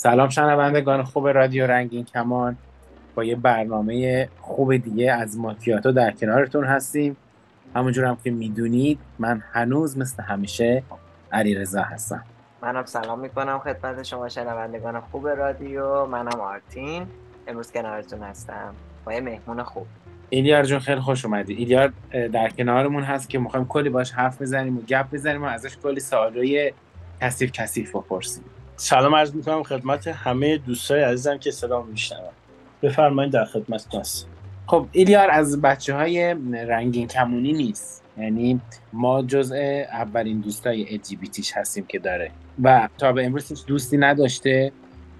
سلام شنوندگان خوب رادیو رنگین کمان. با یه برنامه خوب دیگه از مافیاتو در کنارتون هستیم. همونجور هم که می‌دونید من هنوز مثل همیشه علی رضا هستم. منم سلام می‌کنم خدمت شما شنوندگان خوب رادیو. منم آرتین. امروز کنارتون هستم با یه مهمون خوب. ایلیار جون خیلی خوش اومدی. ایلیار در کنارمون هست که می‌خوایم کلی باش حرف بزنیم و گپ بزنیم و ازش کلی سوالای کثیف کثیف بپرسیم. سلام عرض می‌کنم خدمت همه دوستای عزیزم که سلام میشنون. بفرمایید در خدمت هست خب ایلیار از بچه های رنگین کمونی نیست. یعنی ما جزء اولین دوستای LGBTش هستیم که داره. و تا به امروز هیچ دوستی نداشته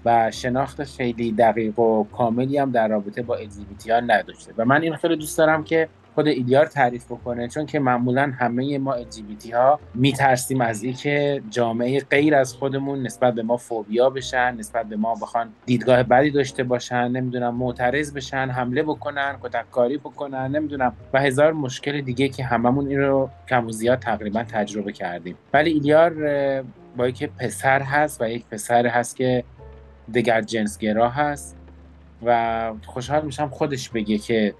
و شناخت خیلی دقیق و کاملی هم در رابطه با LGBT ها نداشته. و من این خیلی دوست دارم که خود ایلیار تعریف بکنه چون که معمولا همه ما LGBT ها میترسیم از اینکه جامعه غیر از خودمون نسبت به ما فوبیا بشن نسبت به ما بخوان دیدگاه بدی داشته باشن نمی‌دونم معترض بشن حمله بکنن کتککاری بکنن نمی‌دونم. و هزار مشکل دیگه که هممون این رو کم و زیاد تقریبا تجربه کردیم. ولی ایلیار با اینکه پسر هست و یک پسر هست که دگر جنسگرا هست و خوشحال میشم خودش بگه که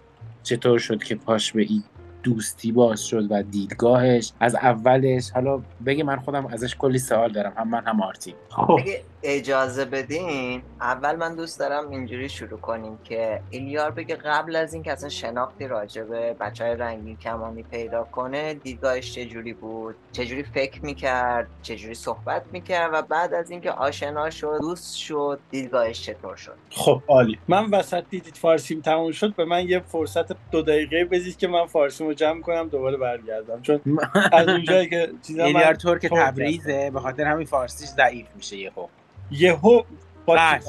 چطور شد که پاش به این دوستی باز شد و دیدگاهش از اولش حالا بگه من خودم ازش کلی سوال دارم هم من هم آرتی خب. اگه اجازه بدین اول من دوست دارم اینجوری شروع کنیم که ایلیار بگه قبل از اینکه اصلا شناختی راجع به بچه های رنگین کمانی پیدا کنه دیدگاهش چجوری بود؟ چجوری فکر می‌کرد؟ چجوری صحبت می‌کرد؟ و بعد از اینکه آشنا شد دوست شد دیدگاهش چطور شد؟ خب عالی. من وسط دیدید فارسیم تموم شد به من یه فرصت دو دقیقه بدید که من فارسیمو جمع کنم دوباره برگردم. چون از اونجایی که چیزا ایلیار ترک تبریزه به خاطر همین فارسیش ضعیف میشه یه خب یهو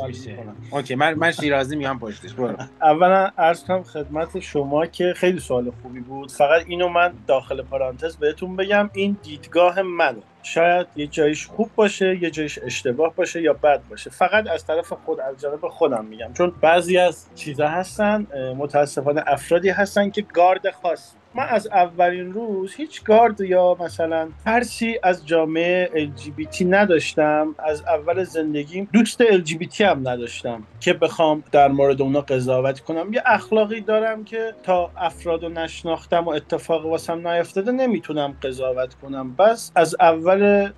میشه. اوکی من من شیرازی میام پشتش برو. اولا عرض کنم خدمت شما که خیلی سوال خوبی بود. فقط اینو من داخل پرانتز بهتون بگم این دیدگاه منه. شاید یه جایش خوب باشه یه جایش اشتباه باشه یا بد باشه. فقط از طرف خود از جانب خودم میگم. چون بعضی از چیزها هستن متاسفانه افرادی هستن که گارد خاص من از اولین روز هیچ گارد یا مثلا ترسی از جامعه LGBT نداشتم. از اول زندگیم دوست LGBT هم نداشتم که بخوام در مورد اونا قضاوت کنم. یه اخلاقی دارم که تا افراد رو نشناختم و اتفاق واسم نیفتاده نمی‌تونم قضاوت کنم. بس از اول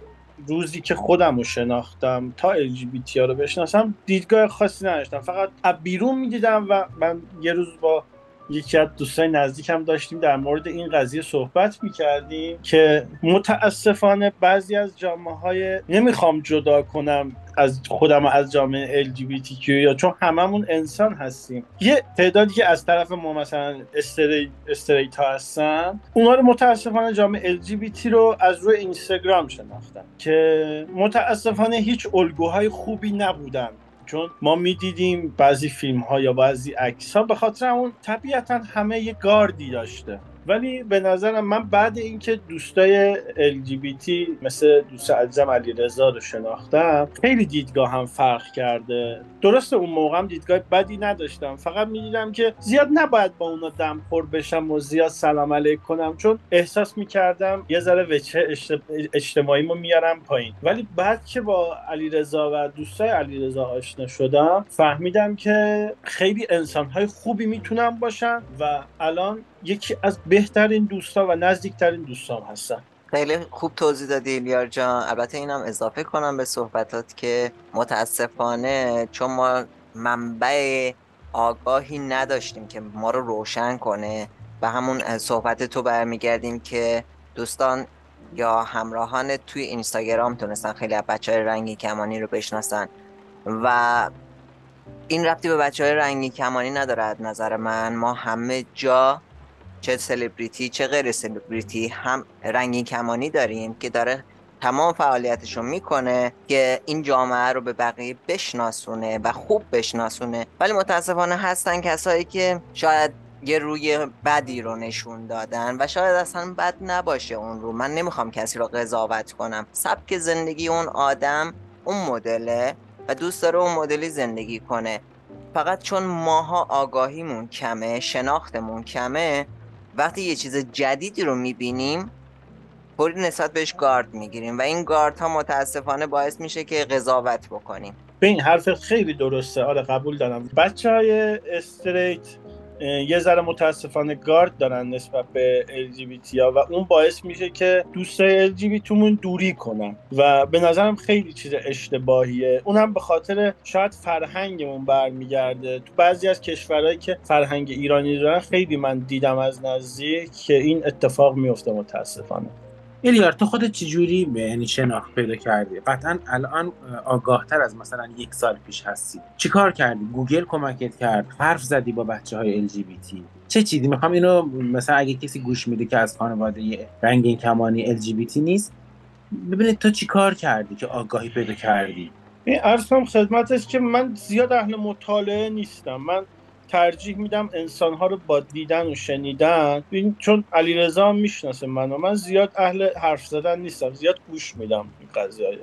روزی که خودم رو شناختم تا LGBT رو بشناسم دیدگاه خاصی نداشتم. فقط بیرون می‌دیدم و من یه روز با یکی از دوستای نزدیکم داشتیم در مورد این قضیه صحبت می‌کردیم که متاسفانه بعضی از جامعه های نمی‌خوام جدا کنم از خودم از جامعه LGBTQ یا چون هممون انسان هستیم. یه تعدادی که از طرف ما مثلا استری... استریت ها هستن اونا رو متاسفانه جامعه LGBT رو از روی اینستاگرام شناختن که متاسفانه هیچ الگوهای خوبی نبودن. چون ما می‌دیدیم بعضی فیلم ها یا بعضی عکس ها به خاطر اون طبیعتا همه یه گاردی داشته. ولی به نظرم من بعد اینکه دوستای LGBT مثل دوست عزیزم علی رضا رو شناختم خیلی دیدگاه هم فرق کرده. درسته اون موقع هم دیدگاه بدی نداشتم. فقط می‌دیدم که زیاد نباید با اونا دم پر بشم و زیاد سلام علیک کنم چون احساس می‌کردم یه ذره وجه اجتماعی ما میارم پایین. ولی بعد که با علی رضا و دوستای علی رضا آشنا شدم فهمیدم که خیلی انسان های خوبی می‌تونن باشن و الان یکی از بهترین دوستا و نزدیکترین دوستان هستن. خیلی خوب توضیح دادی ایلیار جان. البته اینم اضافه کنم به صحبتات که متاسفانه چون ما منبع آگاهی نداشتیم که ما رو روشن کنه و همون صحبت تو برمیگردیم که دوستان یا همراهان توی اینستاگرام تونستن خیلی از بچه های رنگی کمانی رو بشناسن و این ربطی به بچه های رنگی کمانی نداره از نظر من. ما همه جا چه سلبریتی چه غیر سلبریتی هم رنگین کمانی داریم که داره تمام فعالیتشو می‌کنه که این جامعه رو به بقیه بشناسونه و خوب بشناسونه. ولی متاسفانه هستن کسایی که شاید یه روی بدی رو نشون دادن و شاید اصلا بد نباشه اون رو. من نمی‌خوام کسی رو قضاوت کنم. سبک زندگی اون آدم اون مدله و دوست داره اون مدلی زندگی کنه. فقط چون ماها آگاهیمون کمه شناختمون کمه وقتی یه چیز جدیدی رو می‌بینیم پوری نسبت بهش گارد می‌گیریم و این گارد ها متاسفانه باعث میشه که قضاوت بکنیم. به این حرف خیلی درسته. آره قبول دارم. بچه های استریت یه ذره متاسفانه گارد دارن نسبت به LGBT ها و اون باعث میشه که دوستای LGBT مون دوری کنن. و به نظرم خیلی چیز اشتباهیه. اونم به خاطر شاید فرهنگمون برمیگرده. تو بعضی از کشورهایی که فرهنگ ایرانی دارن خیلی من دیدم از نزدیک که این اتفاق میفته متاسفانه. الیار تو خودت چجوری یعنی شناخت پیدا کردی؟ قطعا الان آگاهتر از مثلا یک سال پیش هستی. چیکار کردی؟ گوگل کمکت کرد حرف زدی با بچه های LGBT چه چیزی؟ می‌خوام اینو مثلا اگه کسی گوش میده که از خانواده رنگین کمانی LGBT نیست ببینید تو چیکار کردی که آگاهی پیدا کردی؟ این ارسم خدمتش که من زیاد اهل مطالعه نیستم. من ترجیح میدم انسانها رو با دیدن و شنیدن این چون علیرضا هم می‌شناسه منو من زیاد اهل حرف زدن نیستم زیاد گوش میدم این قضیه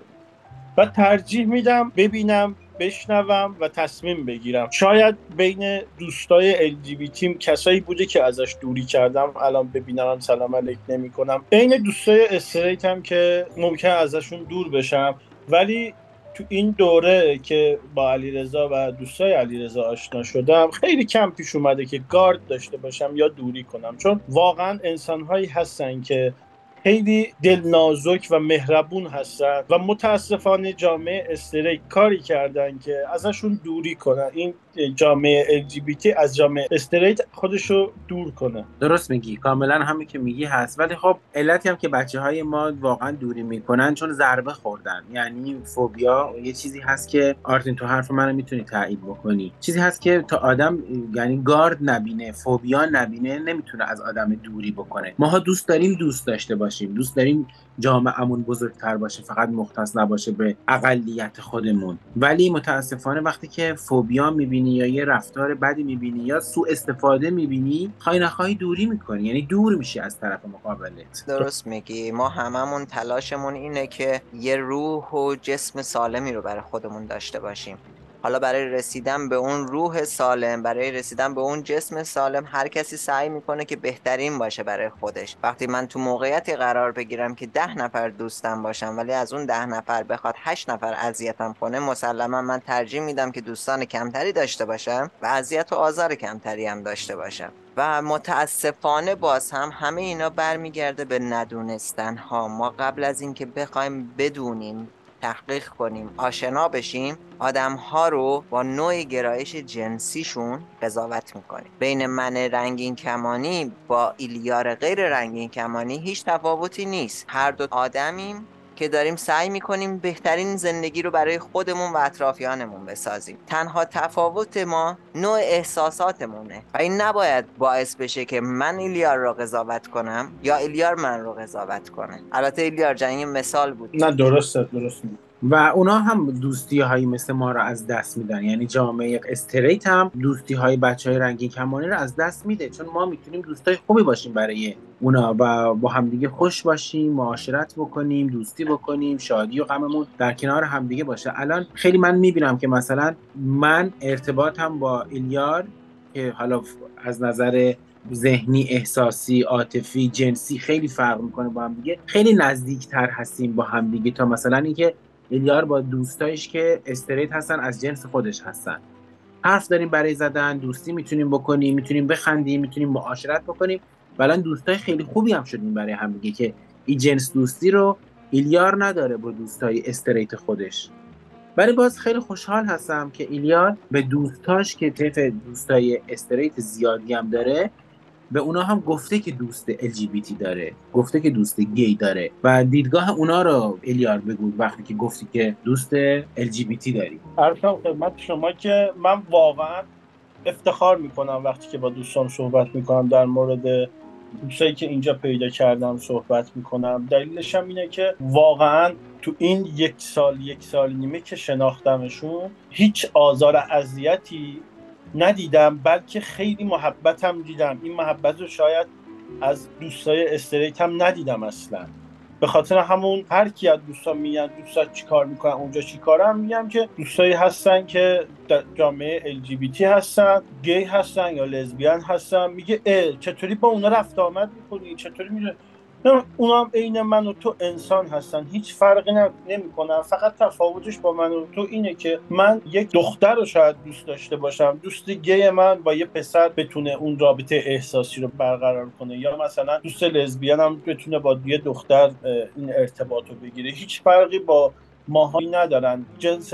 و ترجیح میدم ببینم بشنوم و تصمیم بگیرم. شاید بین دوستای LGBT کسایی بوده که ازش دوری کردم الان ببینم سلام علیک نمی کنم بین دوستای استریت هم که ممکن ازشون دور بشم ولی تو این دوره که با علیرضا و دوستای علیرضا آشنا شدم خیلی کم پیش اومده که گارد داشته باشم یا دوری کنم. چون واقعا انسانهایی هستن که خیلی دل نازک و مهربون هستن و متاسفانه جامعه استریک کاری کردن که ازشون دوری کنن. این جامعه LGBT از جامعه استریت خودشو دور کنه. درست میگی. کاملا همین که میگی هست. ولی خب علتی هم که بچه های ما واقعا دوری می‌کنن چون ضربه خوردن. یعنی فوبیا یه چیزی هست که آرتین تو حرف منو می‌تونی تایید بکنی. چیزی هست که تا آدم یعنی گارد نبینه فوبیا نبینه نمی‌تونه از آدم دوری بکنه. ماها دوست داریم دوست داشته باشیم. دوست داریم جامعهمون بزرگتر باشه فقط مختص نباشه به اقلیت خودمون. ولی متاسفانه وقتی که فوبیا می‌بینی یا یه رفتار بدی می‌بینی یا سوء استفاده می‌بینی خواهی نخواهی دوری می‌کنی. یعنی دور میشی از طرف مقابلت. درست میگی. ما هممون تلاشمون اینه که یه روح و جسم سالمی رو برای خودمون داشته باشیم. حالا برای رسیدن به اون روح سالم برای رسیدن به اون جسم سالم هر کسی سعی می‌کنه که بهترین باشه برای خودش. وقتی من تو موقعیتی قرار بگیرم که ده نفر دوستم باشم ولی از اون ده نفر بخواد هشت نفر اذیتم کنه مسلما من ترجیح میدم که دوستان کمتری داشته باشم و اذیت و آزار کمتری هم داشته باشم. و متاسفانه باز هم همه اینا برمیگرده به ندونستن ها ما قبل از اینکه بخوایم بدونیم تحقیق کنیم. آشنا بشیم. آدم ها رو با نوع گرایش جنسیشون قضاوت می‌کنیم. بین من رنگین کمانی با ایلیار غیر رنگین کمانی هیچ تفاوتی نیست. هر دو آدمیم. که داریم سعی می‌کنیم بهترین زندگی رو برای خودمون و اطرافیانمون بسازیم. تنها تفاوت ما نوع احساساتمونه و این نباید باعث بشه که من ایلیار رو قضاوت کنم یا ایلیار من رو قضاوت کنه. البته ایلیار جنگی مثال بود. نه درسته درسته و اونا هم دوستی هایی مثل ما رو از دست میدن. یعنی جامعه استریت هم دوستی های بچه های رنگین کمانی رو از دست میده. چون ما می‌تونیم دوستای خوبی باشیم برای اونا و با همدیگه خوش باشیم معاشرت بکنیم دوستی بکنیم شادی و غممون در کنار همدیگه باشه. الان خیلی من می‌بینم که مثلا من ارتباطم با ایلیار که حالا از نظر ذهنی احساسی عاطفی جنسی خیلی فرق می‌کنه با هم دیگه. خیلی نزدیکتر هستیم با هم دیگه تا مثلا اینکه ایلیار با دوستایش که استریت هستن از جنس خودش هستن. حرف داریم برای زدن دوستی می‌تونیم بکنیم می‌تونیم بخندیم می‌تونیم معاشرت بکنیم. ولی دوستای خیلی خوبی هم شدیم برای هم دیگه که این جنس دوستی رو ایلیار نداره با دوستای استریت خودش. ولی باز خیلی خوشحال هستم که ایلیار به دوستاش که طیف دوستای استریت زیادی هم داره به اونا هم گفته که دوست LGBT داره گفته که دوست گی داره. و دیدگاه اونا رو الیار بگو وقتی که گفتی که دوست LGBT داری. ارکم خدمت شما که من واقعا افتخار می‌کنم وقتی که با دوستان صحبت می‌کنم در مورد دوستایی که اینجا پیدا کردم صحبت می‌کنم. دلیلش هم اینه که واقعا تو این یک سال یک سال نیمه که شناختمشون هیچ آزار اذیتی ندیدم بلکه خیلی محبتم دیدم. این محبت رو شاید از دوستای استریت هم ندیدم اصلا. به خاطر همون هر کی از دوستان میگن دوستا چیکار می‌کنن اونجا چیکارم میگم که دوستایی هستن که جامعه LGBT هستن گی هستن یا لزبیان هستن. میگه اه چطوری با اونا رفت آمد می‌کنی؟ چطوری میره اونم عین من و تو انسان هستن. هیچ فرقی نمی‌کنن. فقط تفاوتش با من و تو اینه که من یک دختر رو شاید دوست داشته باشم. دوست گی من با یه پسر بتونه اون رابطه احساسی رو برقرار کنه. یا مثلا دوست لزبیان هم بتونه با یه دختر این ارتباط رو بگیره. هیچ فرقی با ماهایی ندارن. جنس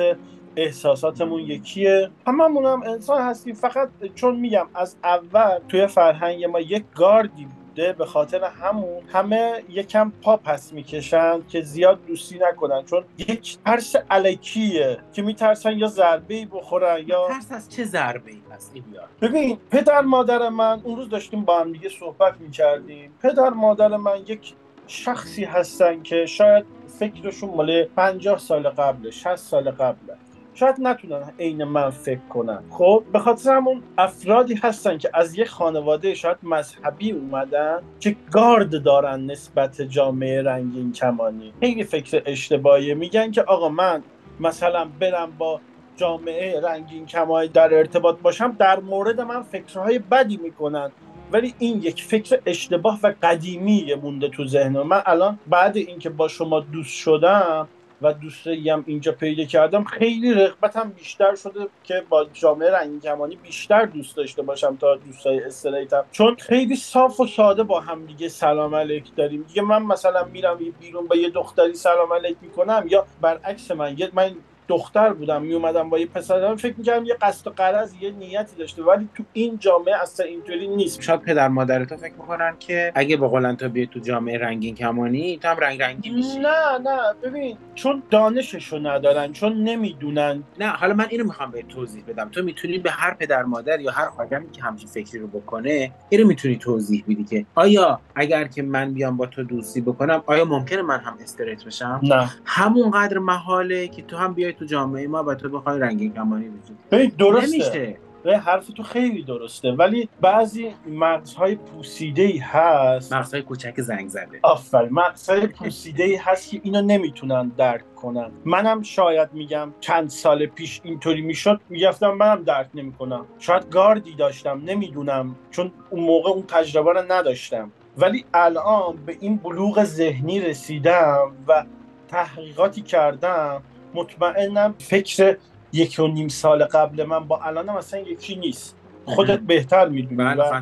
احساساتمون یکیه. هممون هم انسان هستیم. فقط چون میگم از اول توی فرهنگ ما یک گاردی بوده به خاطر همون همه یکم پا پس می‌کشن که زیاد دوستی نکنن. چون یک ترس علکیه که میترسن یا ضربه ای بخورن یا ترس از چه ضربه ای هست ببین پدر مادر من اون روز داشتیم با هم دیگه صحبت می‌کردیم. پدر مادر من یک شخصی هستن که شاید فکرشون مال 50 سال قبله 60 سال قبله. شاید نتونن عین من فکر کنن. خب به خاطر همون افرادی هستن که از یک خانواده شاید مذهبی اومدن که گارد دارن نسبت جامعه رنگین کمانی. خیلی فکر اشتباهی. میگن که آقا من مثلا برم با جامعه رنگین کمانی در ارتباط باشم در مورد من فکرهای بدی می‌کنن. ولی این یک فکر اشتباه و قدیمی مونده تو ذهنم. من الان بعد اینکه با شما دوست شدم و دوستایی هم اینجا پیدا کردم. خیلی رغبتم بیشتر شده که با جامعه رنگین کمانی بیشتر دوست داشته باشم تا دوستای استریتم چون خیلی صاف و ساده با هم دیگه سلام علیک داریم. دیگه من مثلا میرم بیرون با یه دختری سلام علیک می‌کنم یا برعکس من یه من دختر بودم می اومدم با یه پسر فکر می‌کردم یه قصد و قرض یه نیتی داشته ولی تو این جامعه اصلا اینطوری نیست. شاید پدر مادرت فکر می‌کنن که اگه با قولن تو بیای تو جامعه رنگین کمانی تو هم رنگ رنگی میشی. نه نه ببین چون دانششو ندارن چون نمی‌دونن. نه حالا من اینو می‌خوام به توضیح بدم. تو می‌تونی به هر پدر مادر یا هر آدمی که همچین فکری رو بکنه اینو می‌تونی توضیح بدی که آیا اگر که من بیام با تو دوستی بکنم آیا ممکنه من هم استریت بشم؟ نه. همونقدر محاله که تو هم بیای تو جامعه ما و تو بخوای رنگین کمانی بشی درسته. نمیشه. حرف تو خیلی درسته. ولی بعضی مغزهای پوسیده ای هست. مغزهای کوچک زنگ زده. آفر مغزهای پوسیده ای هست که اینو نمی‌تونن درک کنن. منم شاید میگم چند سال پیش اینطوری می‌شد می‌گفتم منم درک نمی‌کنم. شاید گاردی داشتم نمی‌دونم. چون اون موقع اون تجربه رو نداشتم. ولی الان به این بلوغ ذهنی رسیدم و تحقیقاتی کردم مطمئنم فکر یک و نیم سال قبل من با الان مثلا یکی نیست. خودت بهتر می‌دونی بله، و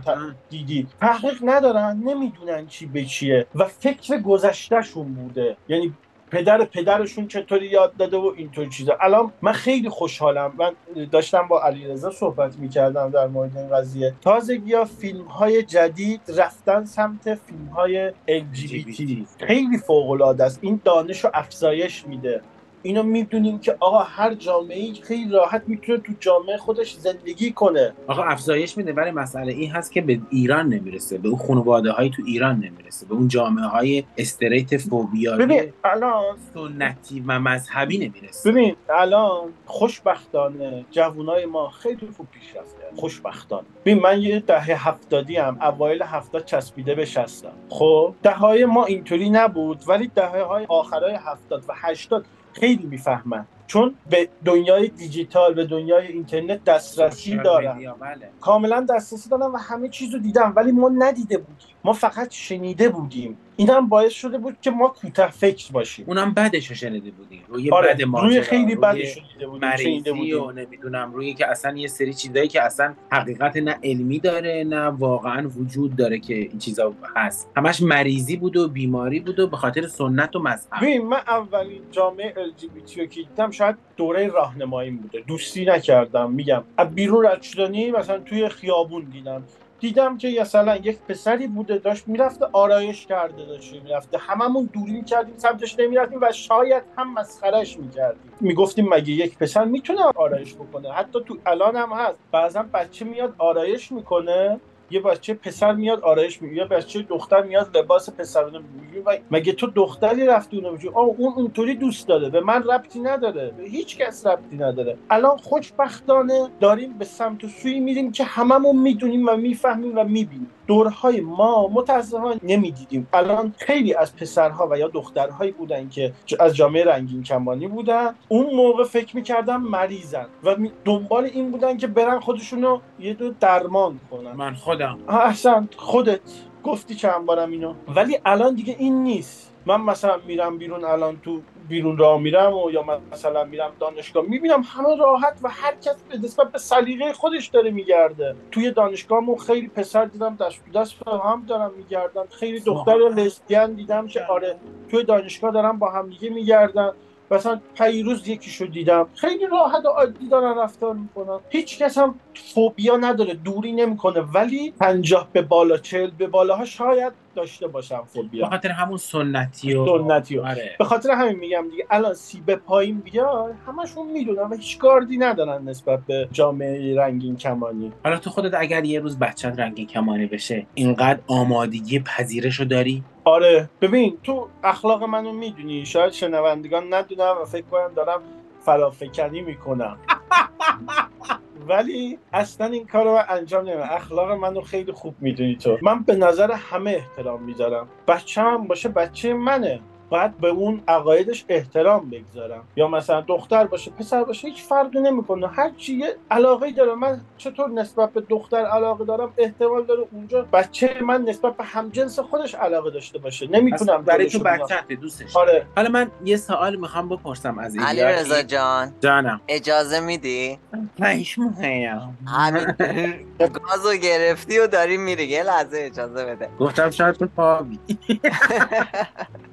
دیدی. تحقیق ندارن نمی‌دونن چی به چیه و فکر گذشتهشون بوده. یعنی پدر پدرشون چطوری یاد داده و اینطور چیزا. الان من خیلی خوشحالم. من داشتم با علیرضا صحبت می‌کردم در مورد این قضیه. تازگی ها فیلم های جدید رفتن سمت فیلم های LGBT خیلی فوق العاده است. این دانش رو افزایش میده. اینو می‌دونیم که آقا هر جامعه خیلی راحت می‌تونه تو جامعه خودش زندگی کنه. آقا افزایش میده ولی مسئله این هست که به ایران نمی‌رسه به اون خانواده های تو ایران نمی‌رسه به اون جامعه های استریت فوبیا ببین الان سنتی و مذهبی نمی‌رسه. ببین الان خوشبختانه جوانای ما خیلی خوب پیش رفته خوشبختانه. ببین من یه دهه هفتادی هم اوایل هفتاد چسبیده به شستم. خب دههای ما اینطوری نبود ولی دهه های آخرای هفتاد و هشتاد خیلی می‌فهمن چون به دنیای دیجیتال به دنیای اینترنت دسترسی دارن. بله. کاملا دسترسی دارن و همه چیز رو دیدن ولی ما ندیده بودیم. ما فقط شنیده بودیم. این هم باعث شده بود که ما کوتاه فکر باشیم. اونم بعدش شنیده بودیم. روی آره، بد روی خیلی بدش شنیده بودیم مریضی بودیم. و نمی‌دونم روی که اصلا یه سری چیزایی که اصلا حقیقت نه علمی داره نه واقعا وجود داره که این چیزا هست. همش مریضی بود و بیماری بود و به خاطر سنت و مذهب. من اولین جامعه LGBT رو که دیدم شاید دوره راهنمایی بوده. دوستی نکردم میگم. از بیرون رد شدنی مثلا توی خیابون دیدم. دیدم که مثلا یک پسری بوده داشت می‌رفته آرایش کرده داشت می‌رفته. هممون دوری می‌کردیم سمتش نمی‌رفتیم و شاید هم مسخرش می‌کردیم. می‌گفتیم مگه یک پسر می‌تونه آرایش بکنه؟ حتی تو الان هم هست. بعضا بچه میاد آرایش می‌کنه. یه بچه پسر میاد آرایش میگه. یه بچه دختر میاد لباس پسرانه میگه. مگه تو دختری رفتی اونو میگه آه اون اونطوری دوست داره. به من ربطی نداره. به هیچ کس ربطی نداره. الان خوشبختانه داریم به سمت و سوی میریم که هممون می‌دونیم و می‌فهمیم و می‌بینیم. دورهای ما متاسفانه نمی‌دیدیم. الان خیلی از پسرها و یا دخترهایی بودن که از جامعه رنگین کمانی بودن اون موقع فکر می‌کردن مریضن و دنبال این بودن که برن خودشونو یه دو درمان کنن. من خودم. احسن خودت گفتی چند بارم اینو. ولی الان دیگه این نیست. من مثلا میرم بیرون الان تو بیرون راه میرم و یا مثلا میرم دانشگاه می‌بینم همه راحت و هر کس به نسبت به سلیقه خودش داره میگرده. توی دانشگاهمون خیلی پسر دیدم دست به دست هم دارم میگردن. خیلی دختر لسبیان دیدم که آره توی دانشگاه دارم با هم دیگه میگردن. مثلا پیروز یکیشو دیدم. خیلی راحت و عادی دارن رفتار می‌کنن. هیچ کس هم فوبیا نداره دوری نمی‌کنه. ولی پنجاه به بالا چل به بالاها شاید داشته باشم فوبیا. به خاطر همون سنتی و سنتی و. آره. به خاطر همین میگم دیگه الان سی به پایین بیاد همشون می‌دونن و هیچ گاردی ندارن نسبت به جامعه رنگین کمانی. حالا تو خودت اگر یه روز بچت رنگین کمانی بشه اینقدر آمادگی پذیرشو داری؟ آره. ببین تو اخلاق منو می‌دونی. شاید شنوندگان ندونم و فکر کنم دارم فرافکنی می‌کنم. ولی اصلا این کار رو انجام نمیم اخلاق منو خیلی خوب می‌دونی تو. من به نظر همه احترام می‌ذارم. بچه هم باشه بچه منه. باید به اون عقایدش احترام بگذارم. یا مثلا دختر باشه پسر باشه هیچ فرقی نمی‌کنه. هر چی یه علاقه داره من چطور نسبت به دختر علاقه دارم؟ احتمال داره اونجا بچه من نسبت به همجنس خودش علاقه داشته باشه. نمی‌تونم برای تو. بچت دوستش آره. حالا من یه سوال می‌خوام بپرسم از علی ایلیا رضا جان جانم. اجازه میدی؟ مهم. همین. گازو گرفتی و داری میری. یه لحظه اجازه بده. گفتم شاید تو پاوی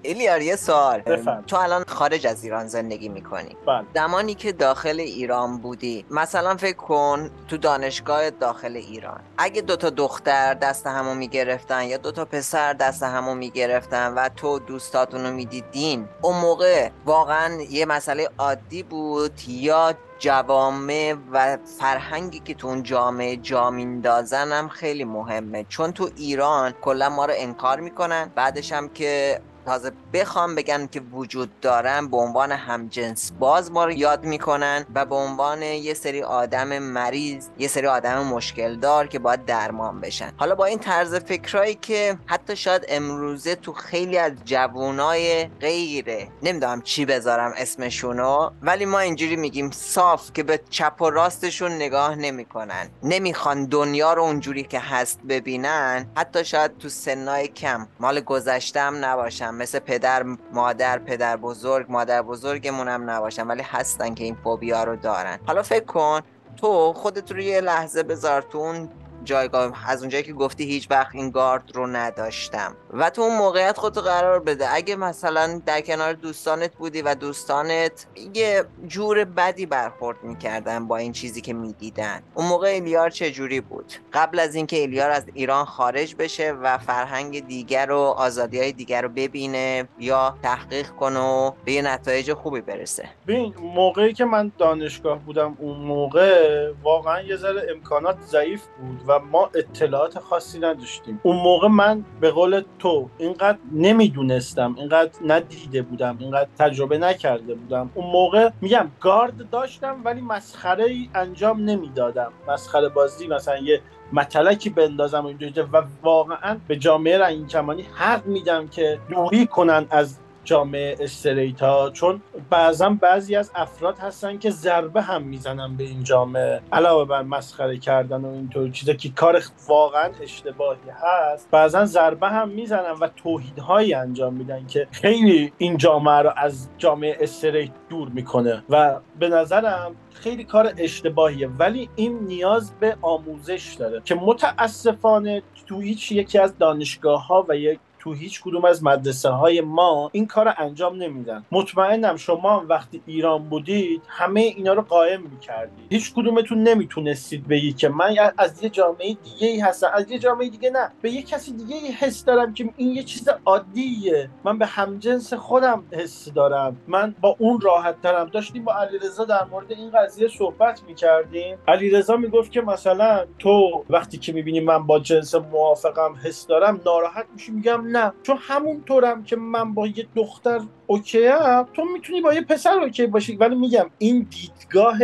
ایلیار یه سوال. تو الان خارج از ایران زندگی می‌کنی. بله. زمانی که داخل ایران بودی مثلا فکر کن تو دانشگاه داخل ایران اگه دوتا دختر دست همو می‌گرفتن یا دوتا پسر دست همو می‌گرفتن و تو دوستاتون رو می‌دیدین اون موقع واقعا یه مسئله عادی بود یا جوامع و فرهنگی که تو اون جامعه جا میندازن هم خیلی مهمه؟ چون تو ایران کلا ما رو انکار می‌کنن بعدش هم که تازه بخوام بگن که وجود دارن به عنوان همجنس باز ما رو یاد می‌کنن و به عنوان یه سری آدم مریض یه سری آدم مشکل دار که باید درمان بشن. حالا با این طرز فکرایی که حتی شاید امروزه تو خیلی از جوانای غیره نمی‌دونم چی بذارم اسمشونو ولی ما اینجوری میگیم صاف که به چپ و راستشون نگاه نمی‌کنن. نمی‌خوان دنیا رو اونجوری که هست ببینن حتی شاید تو سنای کم. مال گذشتم نباشن مثل پدر مادر پدر بزرگ مادر بزرگمون هم نباشن ولی هستن که این فوبیا رو دارن. حالا فکر کن تو خودت رو یه لحظه بذار تو اون جایگاه از اونجایی که گفتی هیچ وقت این گارد رو نداشتم. و تو اون موقعیت خودتو قرار بده. اگه مثلا در کنار دوستانت بودی و دوستانت یه جور بدی برخورد می‌کردن با این چیزی که می‌دیدن. اون موقع الیار چه جوری بود؟ قبل از اینکه الیار از ایران خارج بشه و فرهنگ دیگر و آزادی های دیگر رو ببینه یا تحقیق کنه و به یه نتایج خوبی برسه. ببین موقعی که من دانشگاه بودم اون موقع واقعا یه ذره امکانات ضعیف بود و ما اطلاعات خاصی نداشتیم. اون موقع من به قول تو اینقدر نمی‌دونستم اینقدر ندیده بودم اینقدر تجربه نکرده بودم. اون موقع میگم گارد داشتم ولی مسخره ای انجام نمی‌دادم. مسخره بازی مثلا یه متلکی بندازم و واقعا به جامعه رنگین کمانی حق میدم که دوری کنن از جامعه استریتا چون بعضا بعضی از افراد هستن که ضربه هم می‌زنن به این جامعه علاوه بر مسخره کردن و اینطور چیزا که کار واقعا اشتباهی هست. بعضا ضربه هم می‌زنن و توهینهایی انجام میدن که خیلی این جامعه رو از جامعه استریت دور می‌کنه. و به نظرم خیلی کار اشتباهیه ولی این نیاز به آموزش داره که متاسفانه تو هیچ یکی از دانشگاه ها و یک تو هیچ کدوم از مدرسه های ما این کار رو انجام نمیدن. مطمئنم شما وقتی ایران بودید همه اینا رو قائم می‌کردید. هیچ کدومتون نمی‌تونستید بگید که من از یه جامعه دیگه ای هستم از یه جامعه دیگه نه. به یه کسی دیگه ای حس دارم که این یه چیز عادیه. من به همجنس خودم حس دارم. من با اون راحت ترم. داشتیم با علیرضا در مورد این قضیه صحبت می‌کردیم. علیرضا می‌گفت که مثلا تو وقتی که می‌بینی من با جنس موافقم حس دارم ناراحت میشی میگم نه چون همونطورم که من با یه دختر اوکی هم تو می‌تونی با یه پسر اوکی باشی. ولی میگم این دیدگاه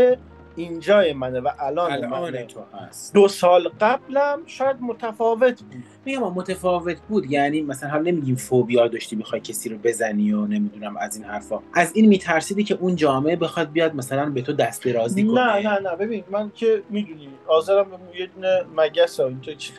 اینجای منه و الان, الان منه. تو هست. دو سال قبلم شاید متفاوت بود. میگم متفاوت بود. یعنی مثلا حالا نمیگیم فوبیا داشتی می‌خوای کسی رو بزنی و نمی‌دونم از این حرفا. از این میترسیدی که اون جامعه بخواد بیاد مثلا به تو دست درازی کنه؟ نه نه. نه ببین من که می‌دونی آذرم به یه دونه مگس ها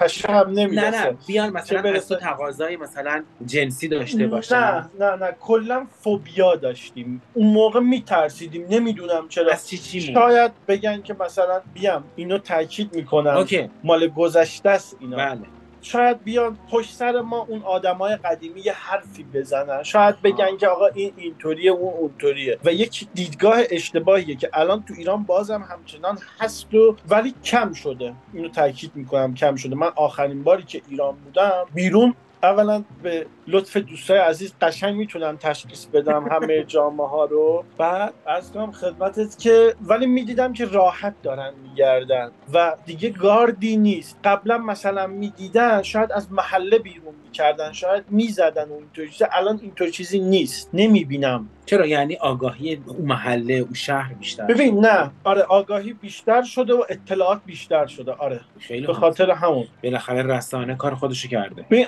چی هم نه نمی‌رسه. نه بیان مثلا چه از تو برسه- تقاضای مثلا جنسی داشته باشن. نه نه. نه کلا فوبیا داشتیم. اون موقع میترسیدیم. نمی‌دونم چرا. از چی چی شاید بگن که مثلا بیام اینو تاکید می‌کنم. اوکی. مال گذشته است اینا. بله. شاید بیان پشت سر ما اون آدمای قدیمی یه حرفی بزنن. شاید بگن که آقا این اینطوریه اون اونطوریه. و یک دیدگاه اشتباهیه که الان تو ایران بازم همچنان هست و ولی کم شده. اینو تاکید می‌کنم کم شده. من آخرین باری که ایران بودم بیرون اولا به لطف دوستای عزیز قشنگ می‌تونم تشخیص بدم همه جامعه ها رو. بعد از کنم خدمتت که ولی می‌دیدم که راحت دارن میگردن و دیگه گاردی نیست. قبلا مثلا می‌دیدن شاید از محله بیرون می‌کردن شاید می‌زدن اینطور چیزا. الان اینطور چیزی نیست. نمی‌بینم. چرا؟ یعنی آگاهی اون محله اون شهر بیشتر. ببین نه. آره آگاهی بیشتر شده و اطلاعات بیشتر شده. آره. خیلی به. خاطر همون. بالاخره رسانه کار خودشو کرده. ببین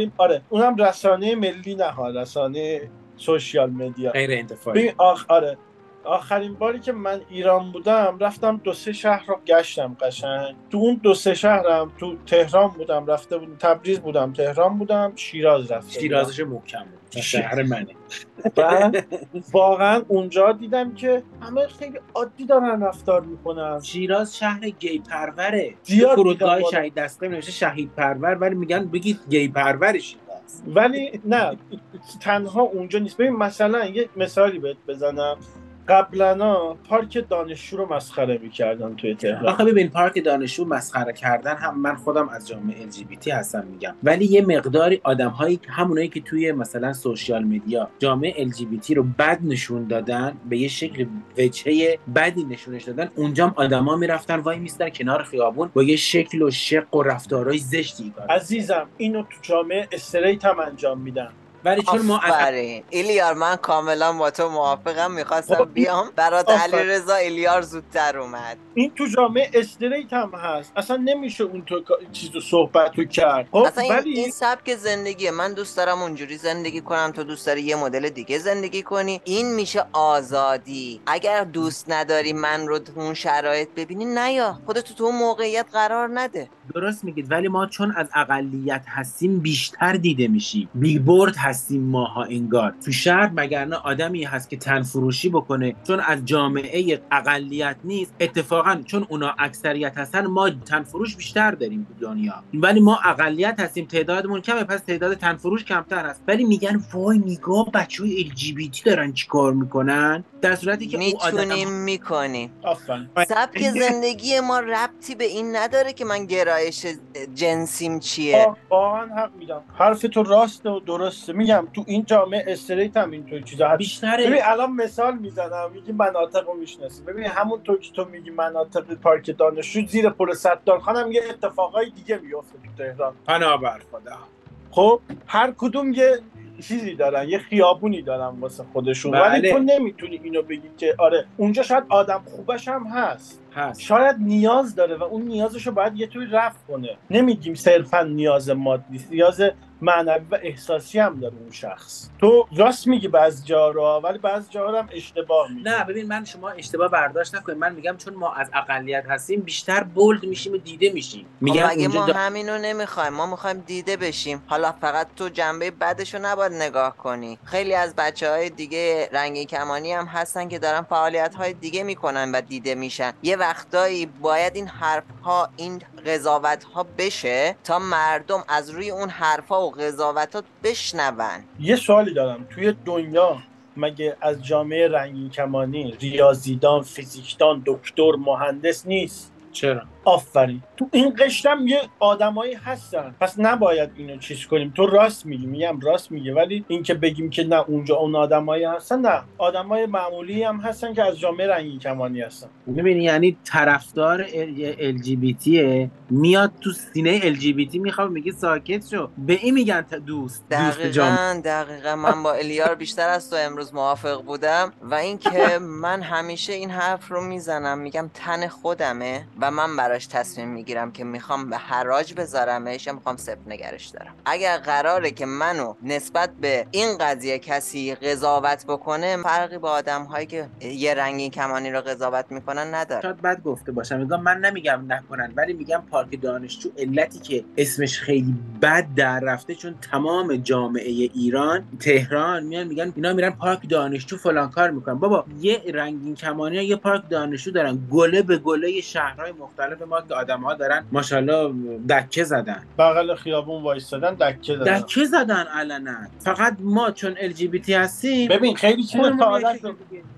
آخرین آره. اونم رسانه ملی نه رسانه سوشیال مدیا. غیر انتفاعی. آخ آره. آخرین باری که من ایران بودم رفتم دو سه شهر رو گشتم قشنگ. تو اون دو سه شهرم تو تهران بودم رفته بودم تبریز بودم تهران بودم شیراز رفته شیرازش محکم بود. شهر منه. واقعا اونجا دیدم که همه خیلی عادی دارن رفتار می‌کنن. شیراز شهر گی پروره. فرودگاه. شهید دستقیم نوشته شهید پرور ولی میگن بگید گی پرور شیراز. ولی نه تنها اونجا نیست. ببین مثلا یه مثالی بهت بزنم. قبلا پارک دانشجو رو مسخره می‌کردن توی تهران. آخه ببین پارک دانشجو مسخره کردن هم من خودم از جامعه LGBT هستم میگم. ولی یه مقداری آدم هایی همونایی که توی مثلا سوشیال مدیا جامعه LGBT رو بد نشون دادن به یه شکل وجهه بدی نشونش دادن اونجا هم آدما می‌رفتن وای میستن کنار خیابون با یه شکل و شق و رفتارهای زشتی کار عزیزم اینو تو جامعه استریت هم انجام میدن. ولی چون ما آفرین. ایلیار من کاملا با تو موافقم. می‌خواستم بیام. برات. علی رضا ایلیار زودتر اومد. این تو جامعه استریت هم هست. اصلا نمیشه اون تو چیز رو صحبت رو کرد. خب اصلا این, ولی این سبک زندگیه. من دوست دارم اونجوری زندگی کنم. تو دوست داری یه مدل دیگه زندگی کنی. این میشه آزادی. اگر دوست نداری من رو تو اون شرایط ببینی نیا. خودتو تو اون موقعیت قرار نده. درست میگید. ولی ما چون از اقلیت هستیم بیشتر دیده میشیم. بیلبورد هستیم ماها انگار. تو شهر مگرنه آدمی هست که تن فروشی بکنه چون از جامعه اقلیت نیست. اتفاقا چون اونا اکثریت هستن ما تن فروش بیشتر داریم تو دنیا. ولی ما اقلیت هستیم. تعدادمون کمه پس تعداد تن فروش کمتر هست. ولی میگن وای نگاه بچه های LGBT دارن چیکار می‌کنن؟ در صورتی که اون آدم می‌تونیم می‌کنیم. سبک زندگی ما ربطی به این نداره که من گرایش جنسیم چیه. آه، واقعا حق میدم. حرف تو راسته و درسته. میگم تو این جامعه استریت هم اینطور چیزا هست. بیشتره. ببین الان مثال می‌زنم میگی مناطق رو می‌شناسی ببین همونطور که تو میگی مناطق پارک دانشجو زیر پل ستارخان هم یه اتفاقای دیگه میفته تو تهران. پناه خدا. خب هر کدوم یه چیزی دارن یه خیابونی دارن واسه خودشون. بله. ولی تو نمی‌تونی اینو بگی که آره اونجا شاید آدم خوبش هم هست. هست. شاید نیاز داره و اون نیازش رو باید یه توی رفع کنه. نمیگیم صرفا نیاز مادی. نیاز معنوی و احساسی هم داره اون شخص. تو راست میگی بعض جا رو ولی بعض جا رو هم اشتباه میگی. نه ببین من شما اشتباه برداشت نکنید. من میگم چون ما از اقلیت هستیم بیشتر بولد میشیم و دیده میشیم. خب مگه اونجا ما دا- همینو نمی‌خوایم؟ ما می‌خوایم دیده بشیم. حالا فقط تو جنبه بدشو نباید نگاه کنی. خیلی از بچه های دیگه رنگی کمانی هم هستن که دارن فعالیت های دیگه می‌کنن و دیده میشن. یه وقتایی باید این حرف ها این قضاوت ها بشه تا مردم از روی اون حرف ها و قضاوتات بشنون. یه سوالی دارم. توی دنیا مگه از جامعه رنگین کمانی ریاضیدان فیزیکدان دکتر مهندس نیست؟ چرا؟ آفرین. تو این قشتم یه آدمایی هستن. پس نباید اینو چیز کنیم. تو راست میگی. میگم راست میگه. ولی اینکه بگیم که نه اونجا اون آدمایی هستن نه. آدمای معمولی هم هستن که از جامعه رنگین کمانی هستن. می‌بینی یعنی طرفدار ال جی میاد تو سینه ال جی بی تی می‌خواد میگه ساکت شو. به این میگن دوست دوست دقیقا دقیقا. من با الیار بیشتر از تو امروز موافق بودم. و اینکه من همیشه این حرف رو می‌زنم. میگم تن خودمه و من براش تصمیم می‌گیرم که می‌خوام به حراج بذارمش یا می‌خوام سپ نگرش دارم. اگر قراره که منو نسبت به این قضیه کسی قضاوت بکنه فرقی با آدم هایی که یه رنگین کمانی رو قضاوت می‌کنن نداره. شاید بد گفته باشم. من نمیگم نکنن ولی میگم پارک دانشجو علتی که اسمش خیلی بد در رفته چون تمام جامعه ایران تهران میان میگن اینا میرن پارک دانشجو فلان کار می‌کنن. بابا یه رنگین کمانی یه پارک دانشجو دارن. گله به گله شهرهای مختلف ما که آدم ها دارن ماشاءالله دکه زدن. بغل خیابون وایستادن دکه زدن دکه زدن علنا. فقط ما چون ال جی بی تی هستیم ببین خیلی چیز ساده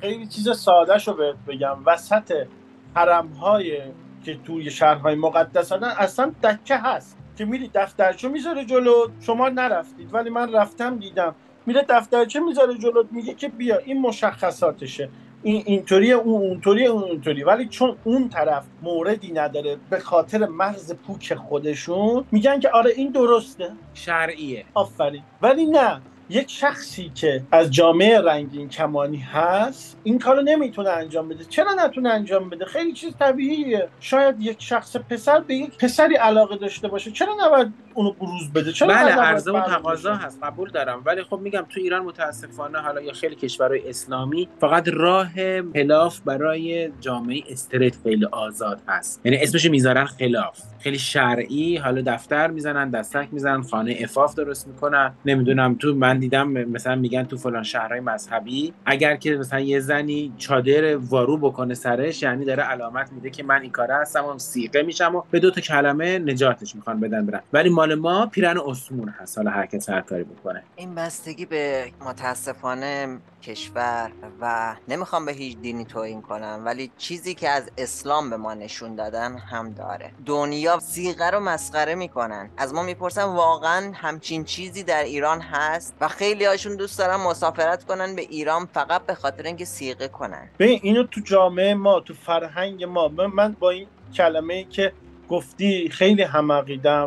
خیلی چیز ساده شو بهت بگم. وسط حرم های که توی شهرهای مقدس هستن اصلا دکه هست که میری دفترچه می‌ذاره جلو. شما نرفتید ولی من رفتم دیدم. میره دفترچه می‌ذاره جلو میگه که بیا این مشخصاتشه. این اینطوری اون اونطوری اون اونطوری. ولی چون اون طرف موردی نداره به خاطر مرز پوک خودشون میگن که آره این درسته. شرعیه. آفرین. ولی نه. یک شخصی که از جامعه رنگین کمانی هست این کارو نمی‌تونه انجام بده. چرا نتونه انجام بده؟ خیلی چیز طبیعیه. شاید یک شخص پسر به یک پسری علاقه داشته باشه. چرا نباید اونو بروز بده؟ چرا بله عرضه و تقاضا هست. قبول دارم. ولی خب میگم تو ایران متاسفانه حالا یا خیلی کشورهای اسلامی فقط راه خلاف برای جامعه استریت خیلی آزاد هست. یعنی اسمش می‌ذارن خلاف. خیلی شرعی حالا دفتر می‌زنن دستک می‌زنن خانه افاف درست می‌کنن. نمی‌دونم تو من دیدم مثلا میگن تو فلان شهرهای مذهبی اگر که مثلا یه زنی چادر وارو بکنه سرش یعنی داره علامت میده که من این کاره هستم و سیقه میشم و به دو تا کلمه نجاتش می‌خوان بدن برن. ولی مال ما پیرن اسمون هست. حالا هر کس هر کاری بکنه. این بستگی به متاسفانه کشور و نمی‌خوام به هیچ دینی توهین کنم ولی چیزی که از اسلام به ما نشون دادن هم داره. دنیا سیغه رو مسخره می‌کنن. از ما می‌پرسن واقعا همچین چیزی در ایران هست؟ و خیلی هاشون دوست دارن مسافرت کنن به ایران فقط به خاطر اینکه سیغه کنن. ببین اینو تو جامعه ما تو فرهنگ ما من با این کلمه که گفتی خیلی هم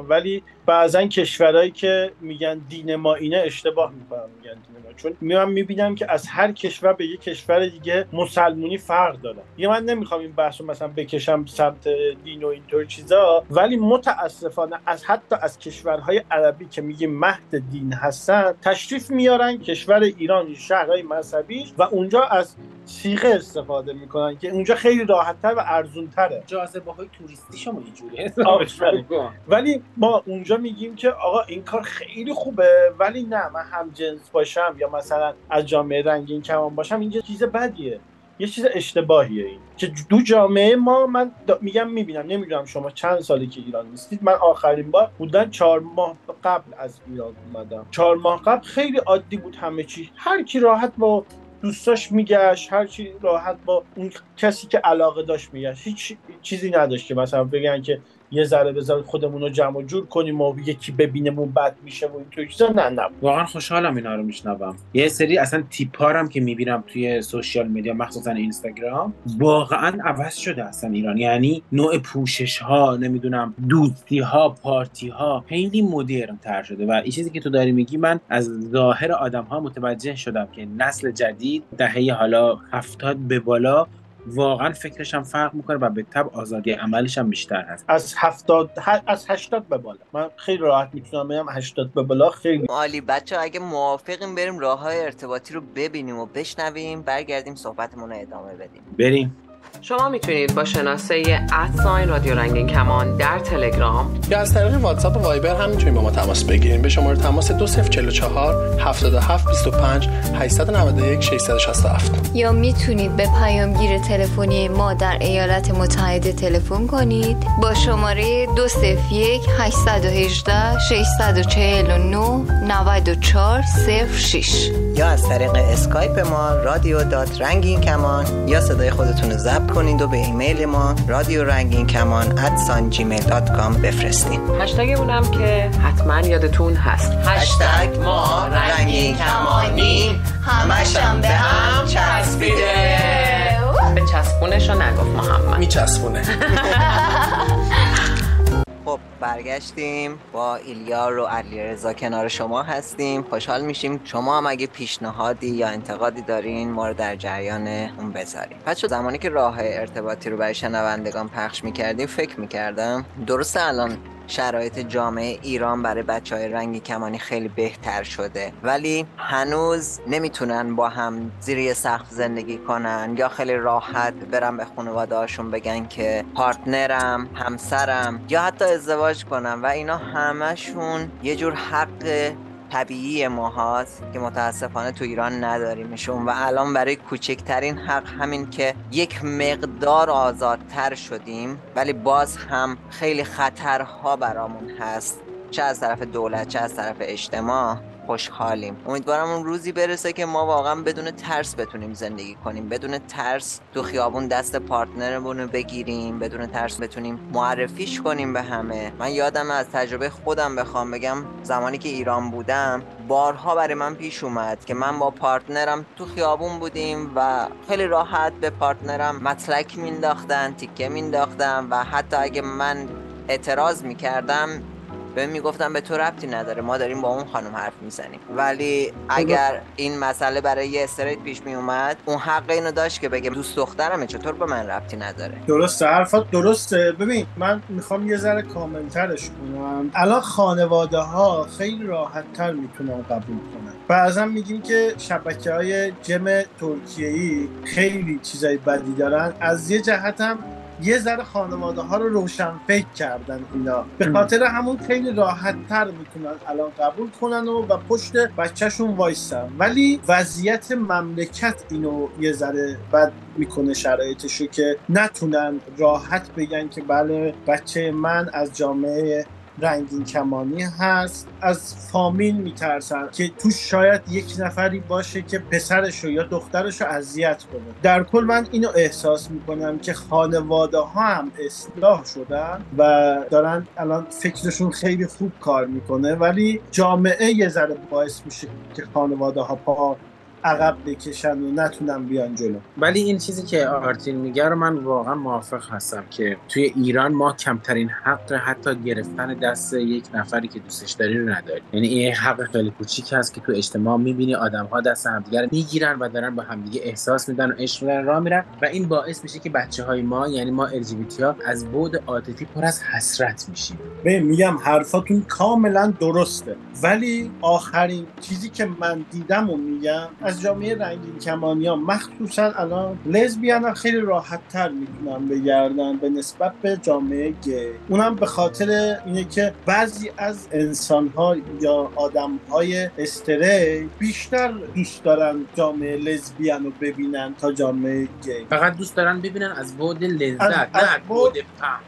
ولی بعضا کشورهایی که میگن دین ما اینه اشتباه می‌کنن میگن دین ما. چون من می‌بینم که از هر کشور به یک کشور دیگه مسلمونی فرق داره. یه من نمی‌خوام این بحث رو مثلا بکشم سمت دین و اینطور چیزا ولی متاسفانه از حتی از کشورهای عربی که میگه مهد دین هستن تشریف میارن کشور ایران شهرهای مذهبی و اونجا از سیغه استفاده می‌کنن که اونجا خیلی راحتتر و ارزونتره. جاذبه های توریستی شما اینجوریه. ولی ما اونجا میگیم که آقا این کار خیلی خوبه ولی نه من هم جنس باشم یا مثلا از جامعه رنگین کمان باشم اینجا چیز بدیه. یه چیز اشتباهیه این. که دو جامعه ما من میگم می‌بینم نمی‌دونم شما چند سالی که ایران نیستید. من آخرین بار بودن چهار ماه قبل از ایران اومدم. چهار ماه قبل خیلی عادی بود همه چی. هر کی راحت با دوستاش میگشت هر چی راحت با اون کسی که علاقه داشت میگشت. هیچ چیزی نداشت که مثلا بگن که یه ذره بذار خودمون رو جمع جور کنیم و یکی ببینمون بد میشه و اینطور چیزا. نه نه. واقعا خوشحالم اینا رو میشنوم. یه سری اصلا تیپارم که می‌بینم توی سوشیال میدیا مخصوصا اینستاگرام واقعا عوض شده اصلا ایران. یعنی نوع پوشش ها نمی‌دونم دوستی ها پارتی ها خیلی مدرن تر شده. و این چیزی که تو داری میگی من از ظاهر آدم ها متوجه شدم که نسل جدید دهه حالا هفتاد به بالا واقعا فکرش هم فرق می‌کنه و به تب آزادی عملش هم بیشتر هست. از هفتاد از هشتاد به بالا. من خیلی راحت می‌تونم بگم هشتاد به بالا خیلی عالی. بچه اگه موافقیم بریم راه های ارتباطی رو ببینیم و بشنویم برگردیم صحبتمون رو ادامه بدیم. بریم. شما می‌تونید با شناسه ادساین رادیو رنگین کمان در تلگرام یا از طریق واتساپ و وایبر هم می‌تونید با ما تماس بگیریم به شماره تماس 2044 77 25 891 667 یا می‌تونید به پیامگیر تلفنی ما در ایالات متحده تلفن کنید. با شماره 201 818 649 94 06 یا از طریق اسکایپ ما رادیو dot رنگین کمان یا صدای خودتون رو ثبت کنید و به ایمیل ما رادیو رنگین کمان @gmail.com بفرستین هشتگ اونم که حتما یادتون هست. هشتگ ما رنگین کمانی همشم به هم چسبیده. به چسبونش رو نگفت محمد. میچسبونه. خب. برگشتیم. با ایلیار و علیرضا کنار شما هستیم. خوشحال میشیم. شما هم اگه پیشنهادی یا انتقادی دارین ما رو در جریان اون بذاریم بچه زمانی که راه ارتباطی رو برای شنوندگان پخش می‌کردیم فکر می‌کردم درسته الان شرایط جامعه ایران برای بچه های رنگی کمانی خیلی بهتر شده. ولی هنوز نمی‌تونن با هم زیر یه سقف زندگی کنن یا خیلی راحت برن به خانواده هاشون بگن که پارتنرم همسرم یا حتی ازدواج کنم و اینا همشون یه جور حق طبیعی ما هست که متاسفانه تو ایران نداریمشون و الان برای کوچکترین حق همین که یک مقدار آزادتر شدیم ولی باز هم خیلی خطرها برامون هست چه از طرف دولت چه از طرف اجتماع. خوشحالیم. امیدوارم اون روزی برسه که ما واقعا بدون ترس بتونیم زندگی کنیم. بدون ترس تو خیابون دست partner مون رو بگیریم. بدون ترس بتونیم معرفیش کنیم به همه. من یادم از تجربه خودم بخوام بگم زمانی که ایران بودم بارها برای من پیش اومد که من با partner م تو خیابون بودیم و خیلی راحت به partner م متلک مینداختن تیکه مینداختن و حتی اگه من اعتراض می‌کردم به می‌گفتم به تو ربطی نداره ما داریم با اون خانم حرف می‌زنیم. ولی اگر این مسئله برای یه استریت پیش می اومد اون حق اینو داشت که بگه دوست دخترمه چطور به من ربطی نداره؟ درسته حرفات درسته. ببین من می‌خوام یه ذره کاملترش کنم. الان خانواده ها خیلی راحت تر می‌تونن قبول کنن. بعضا میگیم که شبکه های جم ترکیه ای خیلی چیزای بدی دارن. از یه جهت هم یه ذره خانواده ها رو روشن فکر کردن اینا. به خاطر همون خیلی راحت تر می‌تونن الان قبول کنن و, و پشت بچهشون وایسن ولی وضعیت مملکت اینو یه ذره بد می‌کنه شرایطشو که نتونن راحت بگن که بله بچه من از جامعه رنگین کمانی هست. از فامیل میترسن که تو شاید یک نفری باشه که پسرشو یا دخترشو اذیت کنه. در کل من اینو احساس می‌کنم که خانواده ها هم اصلاح شدن و دارن الان فکرشون خیلی خوب کار می‌کنه. ولی جامعه یه ذره باعث میشه که خانواده ها پا عقب بکشن و نتونن بیان جلو. ولی این چیزی که آرتین میگه رو من واقعا موافق هستم که توی ایران ما کمترین حق حتی گرفتن دست یک نفری که دوستش داری رو نداریم. یعنی این حق خیلی کوچیک هست که تو اجتماع می‌بینی آدم ها دست همدیگه رو می‌گیرن و دارن با همدیگه احساس میدن و عشق میدن راه میرن و این باعث میشه که بچه های ما یعنی ما LGBT ها از بود عاطفی پر از حسرت میشیم. به میگم حرفاتون کاملا درسته. ولی آخرین چیزی که من دیدم و میگم از جامعه رنگین کمانی ها مخصوصا الان لزبیان ها خیلی راحت تر می‌تونن بگردن به نسبت به جامعه گی. اونم به خاطر اینه که بعضی از انسان ها یا آدم های استری بیشتر دوست دارن جامعه لزبیان رو ببینن تا جامعه گی. فقط دوست دارن ببینن از بود لذت از- نه از از بود-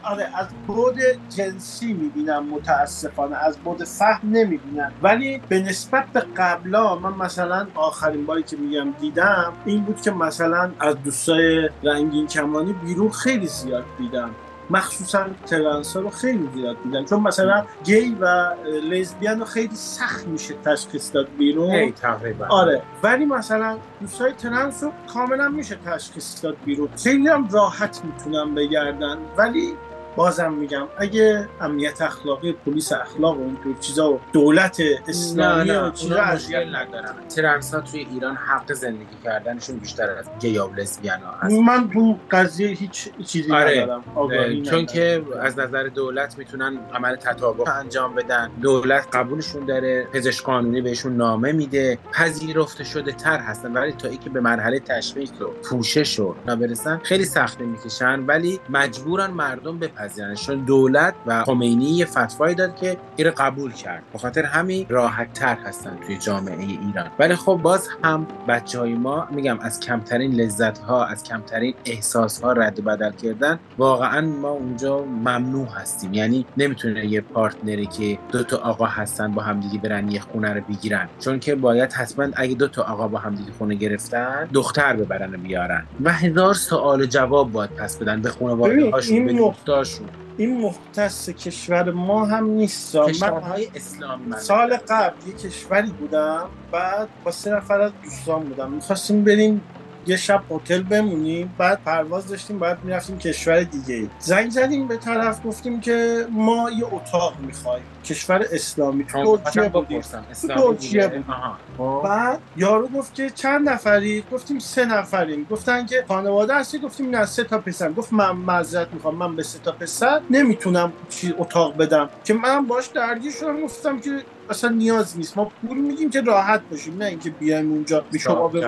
آره از بود جنسی می‌بینن متاسفانه از بود فهم نمی‌بینن. ولی به نسبت به قبلا من مثلا آخرین باری که میگم دیدم این بود که مثلا از دوستای رنگین کمانی بیرون خیلی زیاد دیدم. مخصوصا ترنس ها رو خیلی زیاد دیدم. چون مثلا گی و لزبیان رو خیلی سخت میشه تشخیص داد بیرون. تقریبا. آره. ولی مثلا دوستای ترنس رو کاملا میشه تشخیص داد بیرون. خیلی هم راحت می‌تونن بگردن ولی بازم میگم اگه امنیت اخلاقی پلیس اخلاق و اینطور چیزا و دولت اسلامی و چیزا اذیت ندارن. ترنس ها توی ایران حق زندگی کردنشون بیشتر از گیا و لزبیان ها هست. من تو قضیه هیچ چیزی آره. ندارم چون ندارم. که از نظر دولت می‌تونن عمل تطابق انجام بدن. دولت قبولشون داره پزشک قانونی بهشون نامه میده. پذیرفته شده تر هستن ولی تا اینکه به مرحله تشخیص و پوشش و برسن خیلی سخته می‌کشن. ولی مجبورن مردم بپذیرن. بپذیرنش چون دولت و خمینی یه فتوایی داد که این رو قبول کرد. به خاطر همین راحت تر هستن توی جامعه ایران. ولی خب باز هم بچه های ما میگم از کمترین لذت ها از کمترین احساس ها رد و بدل کردن واقعا ما اونجا ممنوع هستیم. یعنی نمی‌تونه یه پارتنری که دو تا آقا هستن با همدیگه برن یه خونه رو بگیرن. چون که باید حتما اگه دو تا آقا با همدیگه خونه گرفتن دختر ببرن و بیارن. و هزار سوال جواب باید پس بدن به خانواده هاشون به دوستاشون این مختص کشور ما هم نیست کشورهای اسلامی من سال قبل یه کشوری بودم بعد با سه نفر از دوستان بودم. می‌خواستیم بریم یه شب هتل بمونیم بعد پرواز داشتیم بعد می‌رفتیم کشور دیگه زنگ زدیم به طرف گفتیم که ما یه اتاق می‌خوایم. کشور اسلامی تو ترکیه بودیم بپرسم. تو اسلامی ترکیه. خب. بعد یارو گفت که چند نفری؟ گفتیم سه نفریم. گفتن که خانواده هستی؟ گفتیم نه سه تا پسر. گفت من معذرت می‌خوام. من به سه تا پسر نمی‌تونم چی اتاق بدم. که من باش درگیر شدم. گفتم که اصلا نیاز نیست. ما پول میدیم که راحت باشیم. نه اینکه بیایم اونجا. به شما به.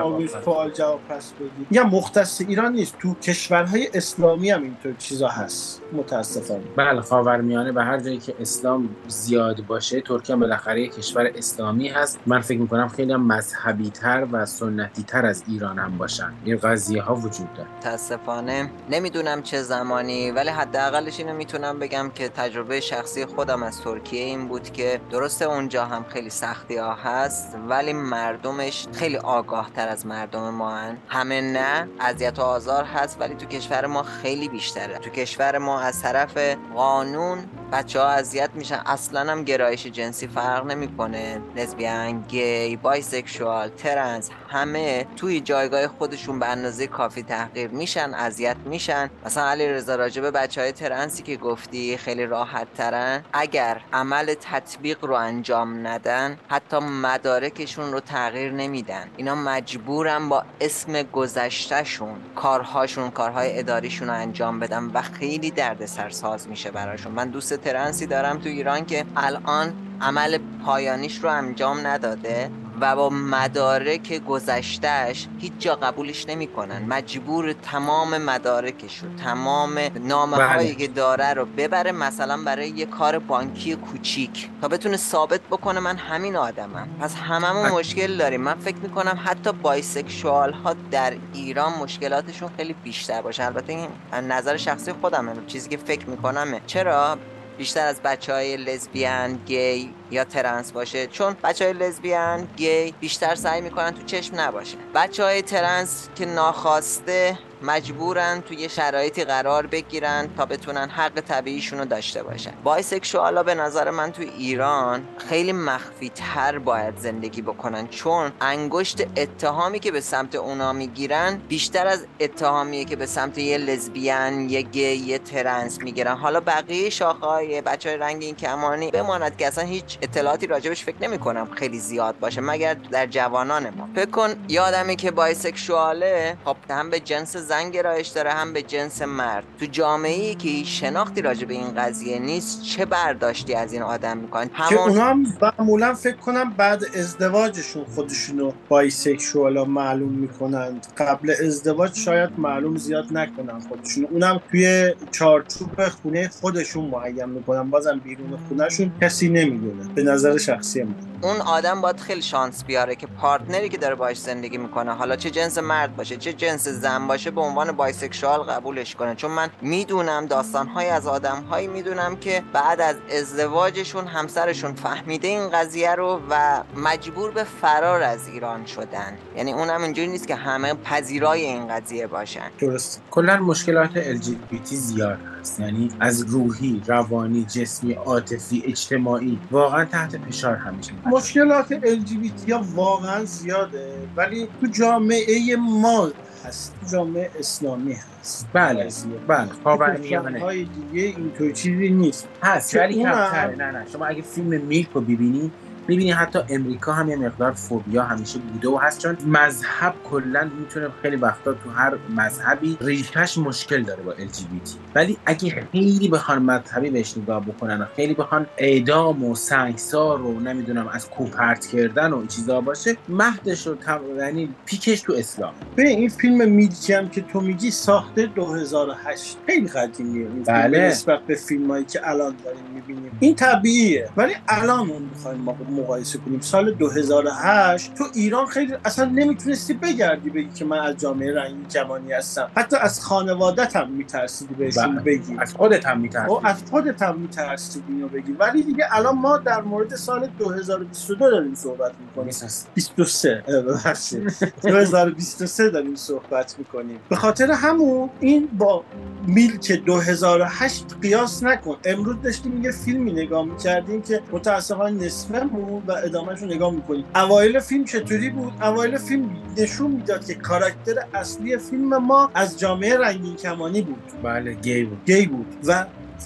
سوال جواب پس بدیم یا مختص ایران نیست. تو کشورهای اسلامی هم اینطور چیزا هست. متاسفانه. بله خاورمیانه به هر جایی که اسلام زیاد باشه ترکیه بالاخره کشور اسلامی هست. من فکر می‌کنم خیلی مذهبی تر و سنتی تر از ایران هم باشن. این قضیه ها وجود داره. متاسفانه. نمی‌دونم چه زمانی ولی حداقلش اینو می‌تونم بگم که تجربه شخصی خودم از ترکیه این بود که درسته اونجا هم خیلی سختی ها هست ولی مردمش خیلی آگاه تر از مردم ما هن. همه نه اذیت و آزار هست ولی تو کشور ما خیلی بیشتره. تو کشور ما از طرف قانون بچه ها اذیت میشن. اصلا هم گرایش جنسی فرق نمی‌کنه. lesbian gay bisexual trans همه توی جایگاه خودشون به اندازه کافی تحقیر میشن اذیت میشن. مثلا علی رضا راجبه بچه های trans ی که گفتی خیلی راحت ترن اگر عمل تطبیق رو انجام ندن حتی مدارکشون رو تغییر نمیدن. اینا مجبورن با اسم گذشتهشون کارهاشون کارهای اداریشون رو انجام بدن و خیلی دردسر ساز میشه براشون. من دوست trans ی دارم تو ایران که الان عمل پایانیش رو انجام نداده و با مدارک گذشتهش هیچ جا قبولش نمی‌کنن. مجبور تمام مدارکش رو تمام نامه هایی بله. که داره رو ببره مثلا برای یه کار بانکی کوچیک. تا بتونه ثابت بکنه من همین آدمم. پس هممون بله. مشکل داریم. من فکر می‌کنم حتی بایسکشوال ها در ایران مشکلاتشون خیلی بیشتر باشه. البته این نظر شخصی خودمه. چیزی که فکر میکنمه. چرا؟ بیشتر از بچه های lesbian gay یا trans باشه. چون بچه های lesbian gay بیشتر سعی می‌کنن تو چشم نباشه. بچه های trans که ناخواسته مجبورن توی شرایطی قرار بگیرن تا بتونن حق طبیعیشون رو داشته باشن. bisexual ا به نظر من تو ایران خیلی مخفی تر باید زندگی بکنن چون انگشت اتهامی که به سمت اونا می‌گیرن بیشتر از اتهامیه که به سمت یه لزبیان یه گی یه trans می‌گیرن. حالا بقیه شاخه های بچه های رنگین کمانی بماند که اصلا هیچ اطلاعاتی راجبش فکر نمی کنم خیلی زیاد باشه مگر در جوانان ما. فکر کن یه آدمی که bisexual ه خب هم به جنس زن گرایش داره هم به جنس مرد. تو جامعه ای که هیچ شناختی راجع به این قضیه نیست چه برداشتی از این آدم می‌کنن؟ که همون اونا هم معمولا فکر کنم بعد ازدواجشون خودشونو bisexual ا معلوم می‌کنند قبل ازدواج شاید معلوم زیاد نکنن خودشونو. اونم توی چارچوب خونه خودشون معین می‌کنن. بازم بیرون خونهشون کسی نمی‌دونه. به نظر شخصی من. اون آدم باید خیلی شانس بیاره که پارتنری که داره باش زندگی می‌کنه. حالا چه جنس مرد باشه چه جنس زن باشه به عنوان bisexual قبولش کنه. چون من می‌دونم داستانهایی از آدمهایی می‌دونم که بعد از ازدواجشون همسرشون فهمیده این قضیه رو و مجبور به فرار از ایران شدن. یعنی اونم اینجوری نیست که همه پذیرای این قضیه باشن. درست. کلا مشکلات LGBT زیاد هست. یعنی از روحی روانی جسمی عاطفی اجتماعی واقعا تحت فشار همیشه مشکلات LGBT ها واقعا زیاده. ولی تو جامعه ما هست. جامعه اسلامی هست. بله. بله. خاورمیانه کشورهای دیگه اینطور چیزی نیست. هست ولی کمتره. نه نه. شما اگه فیلم میلک رو ببینی می‌بینی حتی امریکا هم یه مقدار فوبیا همیشه بوده و هست چون مذهب کلا می‌تونه خیلی وقتا تو هر مذهبی ریشش مشکل داره با LGBT ولی اگه خیلی بخوان مذهبی بهش نگاه بکنن و خیلی بخوان اعدام و سنگسار و نمی‌دونم از کوه پرت کردن و این چیزا باشه مهدش رو تم... یعنی پیکش تو اسلام. ببین این فیلم میلکی هم که تو میگی ساخته 2008 خیلی قدیمیه این بله. نسبت به فیلمایی که الان داریم می‌بینیم. این طبیعیه. ولی الان اون می‌خوایم ما مقایسه کنیم. سال 2008 تو ایران خیلی اصلا نمی‌تونستی بگردی بگی که من از جامعه رنگی کمانی هستم. حتی از خانوادت هم میترسیدی بهشون بله. بگی. از خودت هم میترسی و از خودت هم میترسیدی اینو بگی. ولی دیگه الان ما در مورد سال 2022 داریم صحبت می‌کنیم. 23 اه، ببخشید. 2023 داریم صحبت می‌کنیم. به خاطر همون این با میلک 2008 قیاس نکن. امروز داشتیم یه فیلمی نگاه می‌کردیم که متاسفانه نصفمون و ادامهش رو نگاه می‌کنیم. اوایل فیلم چطوری بود؟ اوایل فیلم نشون می‌داد که کاراکتر اصلی فیلم ما از جامعه رنگین کمانی بود. بله گی بود. گی بود. و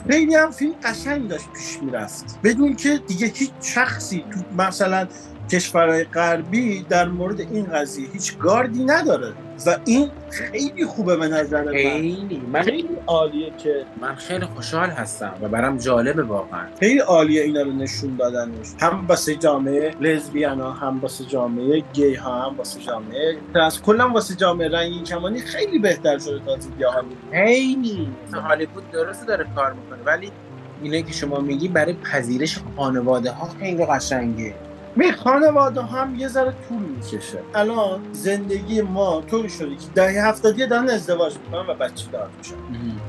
خیلی هم فیلم قشنگ داشت پیش می‌رفت. بدون که دیگه هیچ شخصی تو مثلا کشورهای غربی در مورد این قضیه هیچ گاردی نداره. و این خیلی خوبه به نظر من. خیلی. من خیلی عالیه که من خیلی خوشحال هستم و برام جالبه واقعا. خیلی عالیه اینا رو نشون دادنش. هم واسه جامعه لزبیان ها هم واسه جامعه گی ها هم واسه جامعه ترنس کلا واسه جامعه رنگین کمانی خیلی بهتر شده تا دیگه خیلی. هالیوود درسته داره کار می‌کنه ولی اینایی که شما میگی برای پذیرش خانواده ها خیلی قشنگه. می خانواده هم یه ذره طول می‌کشه. الان زندگی ما طوری شده که دهه هفتادی دارن ازدواج می‌کنن و بچه دار میشن.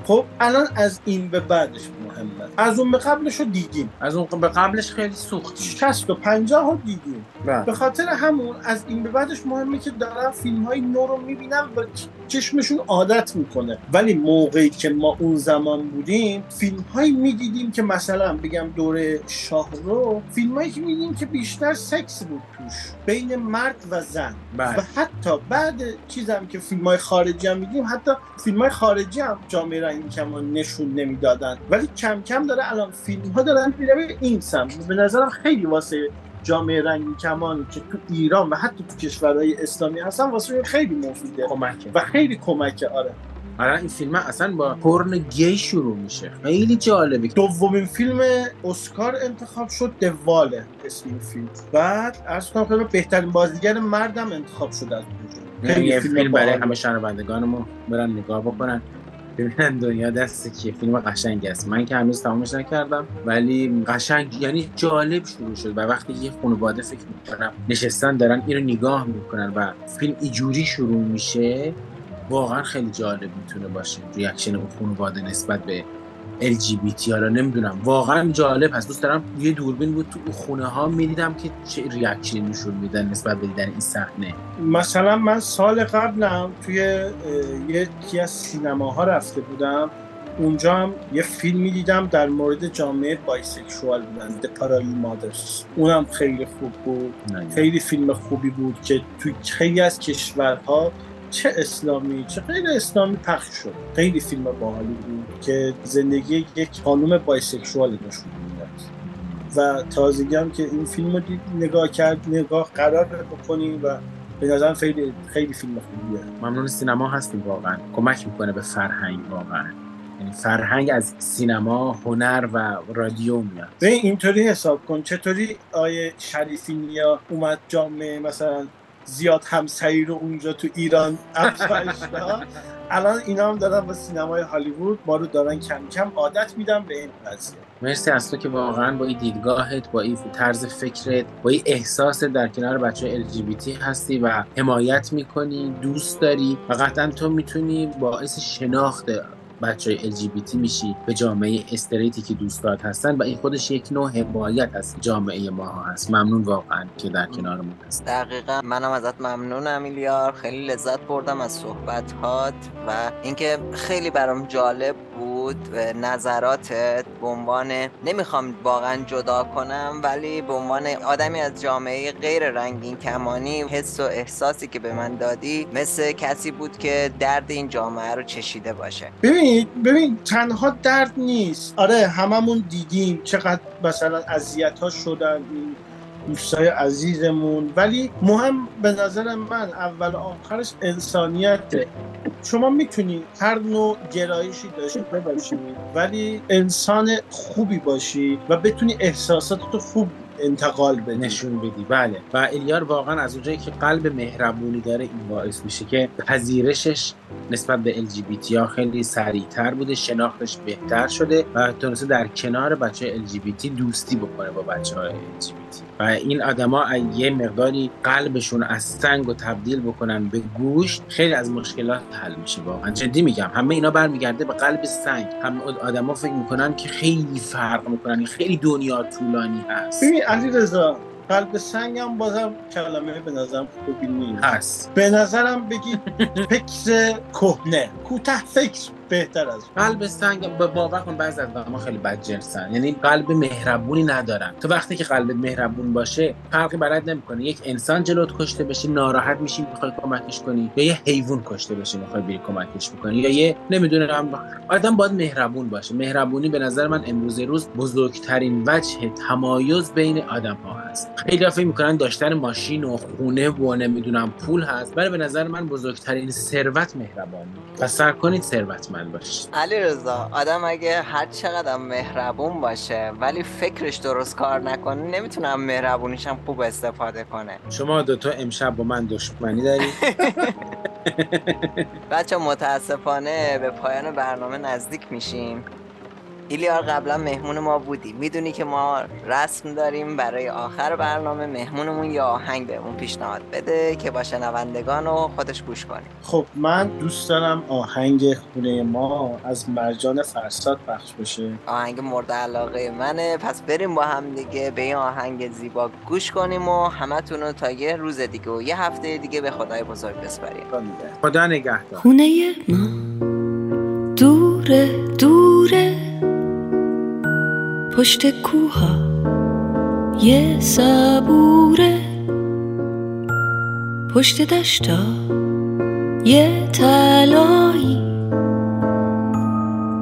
خب الان از این به بعدش مهمه از اون به قبلش رو دیدیم. از اون به قبلش خیلی سوختی 60 و 50 رو دیدیم. بله. به خاطر همون از این به بعدش مهمه که دارن فیلم های نو رو می‌بینن و چشمشون عادت می‌کنه. ولی موقعی که ما اون زمان بودیم فیلم هایی می‌دیدیم که مثلا بگم دوره شاهرو فیلم هایی که می‌دیدیم که بیشتر سکس بود توش بین مرد و زن. بله. و حتی بعد چیزم که فیلم های خارجی هم میدیم حتی فیلم های خارجی هم جامعه رنگین کمان نشون نمی‌دادن. ولی کم کم داره الان فیلم ها دارن میره به این سمت. به نظرم خیلی واسه جامعه رنگین کمان که تو ایران و حتی تو کشورهای اسلامی هستن واسه خیلی مفیده کمکه. و خیلی کمکه آره. الان این فیلم اصلا با پرن گی شروع میشه. خیلی جالبه. دومین فیلم اسکار انتخاب شد دواله اسم این فیلم. بعد از کنم خیلی بهترین بازیگر مردم انتخاب شد از اونجا. یه فیلم برای باحالی. همه شنوندگانمون برن نگاه بکنن. ببینن دنیا دست کیه. فیلم قشنگی است. من که هنوز تمامش نکردم ولی قشنگ یعنی جالب شروع شد. و وقتی یه خانواده فکر می‌کنم نشستن دارن اینو نگاه می‌کنن و فیلم اینجوری شروع میشه واقعا خیلی جالب می‌تونه باشه. reaction اون خانواده نسبت به LGBT حالا نمی‌دونم. واقعا جالب هست. دوست دارم یه دوربین بود تو خونه ها می‌دیدم که چه reaction ی نشون میدن نسبت به دیدن این صحنه. مثلا من سال قبلم توی یکی از سینماها رفته بودم. اونجا هم یه فیلمی دیدم در مورد جامعه bisexual بودن The Parallel Mothers. اونم خیلی خوب بود. خیلی فیلم خوبی بود که توی خیلی از کشورها چه اسلامی چه غیر اسلامی پخش شد؟ خیلی فیلم باحالی بود که زندگی یک خانوم bisexual نشون می‌داد. و تازگی هم که این فیلم رو نگاه کرد نگاه قرار بکنیم و به نظرم خیلی خیلی فیلم خوبیه. ممنون سینما هستیم واقعا. کمک می‌کنه به فرهنگ واقعا. یعنی فرهنگ از سینما هنر و رادیو میاد. به اینطوری حساب کن. چطوری آیه شریفی نیا اومد جامعه مثلا زیاد همسایی رو اونجا تو ایران افزایش الان اینا هم دارن با سینمای هالیوود ما رو دارن کم کم عادت میدن به این قضیه. مرسی از تو که واقعا با این دیدگاهت با این طرز فکرت با این احساست در کنار بچه LGBT هستی و حمایت می‌کنی دوست داری و قطعا تو می‌تونی باعث شناخت بچه LGBT میشی به جامعه استریتی که دوستات هستن و این خودش یک نوع حمایت از جامعه ما هست. ممنون واقعا که در کنارمون هست دقیقا. منم ازت ممنونم ایلیار خیلی لذت بردم از صحبتات و اینکه خیلی برام جالب بود و نظراتت به عنوان نمی‌خوام واقعا جدا کنم ولی به عنوان آدمی از جامعه غیر رنگین کمانی حس و احساسی که به من دادی مثل کسی بود که درد این جامعه رو چشیده باشه. ببین تنها درد نیست. آره هممون دیدیم چقدر مثلا اذیت ها شدن دوستای عزیزمون. ولی مهم به نظر من اول آخرش انسانیته. شما می‌تونی هر نوع گرایشی داشته باشی ولی انسان خوبی باشی و بتونی احساساتتو خوب انتقال بدی نشون بدی. بله. و الیار واقعا از اونجایی که قلب مهربونی داره این باعث میشه که پذیرشش نسبت به LGBT ها خیلی سریعتر بوده شناختش بهتر شده و تونسته در کنار بچه LGBT دوستی بکنه با بچه های و این آدما یه مقداری قلبشون از سنگ و تبدیل بکنن به گوشت خیلی از مشکلات حل میشه واقعا. جدی میگم همه اینا برمیگرده به قلب سنگ. همه آدما فکر می‌کنن که خیلی فرق می‌کنن خیلی دنیا طولانی هست. ببین علی رضا قلب سنگ هم بازم کلمه به نظرم خوبی نیست. هست. به نظرم بگی فکر کهنه کوتاه فکر. بهتر از. قلب سنگ به باور کن بعضی از ما خیلی بد جنسن یعنی قلب مهربونی ندارن. تو وقتی که قلب مهربون باشه فرقی برات نمی‌کنه یک انسان جلوت کشته بشه ناراحت میشی می‌خوای کمکش کنی. یا یه حیوان کشته بشه می‌خوای بری کمکش بکنی. یا یه نمی‌دونم آدم باید مهربون باشه. مهربونی به نظر من امروز روز بزرگترین وجه تمایز بین آدم ها هست. خیلی فکر می‌کنن داشتن ماشین و خونه و نمی‌دونم پول هست. ولی به نظر من بزرگترین ثروت مهربانی. و سر کنید ثروتمند باشید علی رضا آدم اگه هر چقدر مهربون باشه ولی فکرش درست کار نکنه نمی‌تونه هم مهربونیش هم خوب استفاده کنه. شما دوتا امشب با من دشمنی دارید بچه متاسفانه به پایان برنامه نزدیک میشیم. ایلیار قبلا مهمون ما بودی می‌دونی که ما رسم داریم برای آخر برنامه مهمونمون یا آهنگ بهمون پیشنهاد بده که با شنوندگان و خودش گوش کنیم. خب من دوست دارم آهنگ خونه ما از مرجان فرساد پخش بشه. آهنگ مورد علاقه منه. پس بریم با هم دیگه به این آهنگ زیبا گوش کنیم و همتون رو تا یه روز دیگه و یه هفته دیگه به خدای بزرگ بسپاریم. نگه. خدا نگهدار. خونه ما دوره دوره پشت کوها یه صبوره. پشت دشتا یه تلایی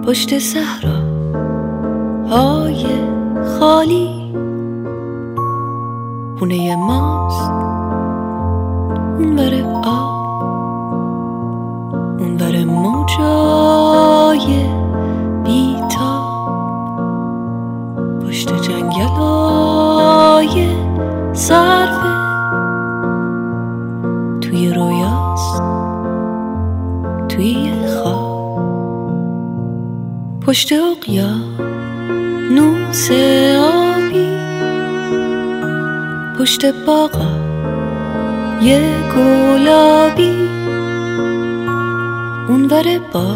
پشت صحرا های خالی. خونه ماست. اونور آب. اونور موجای بیتا صرفه توی رویاست توی خواب. پشت اقیا نوس آبی. پشت باغا یه گلابی. اونور با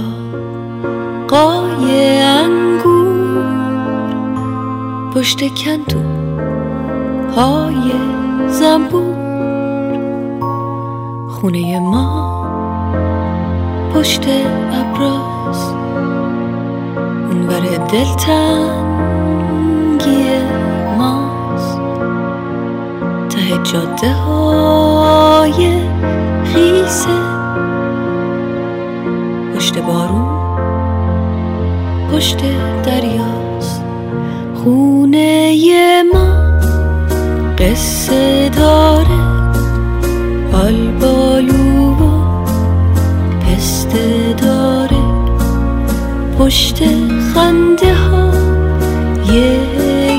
قای انگور. پشت کندو های زنبور. خونه ما پشت ابراز. اونور دلتنگی ماست. ته جاده های خیسه. پشت بارون پشت دریاست. خونه ما قصه داره. آلبالو و پسته داره. پشت خنده ها یه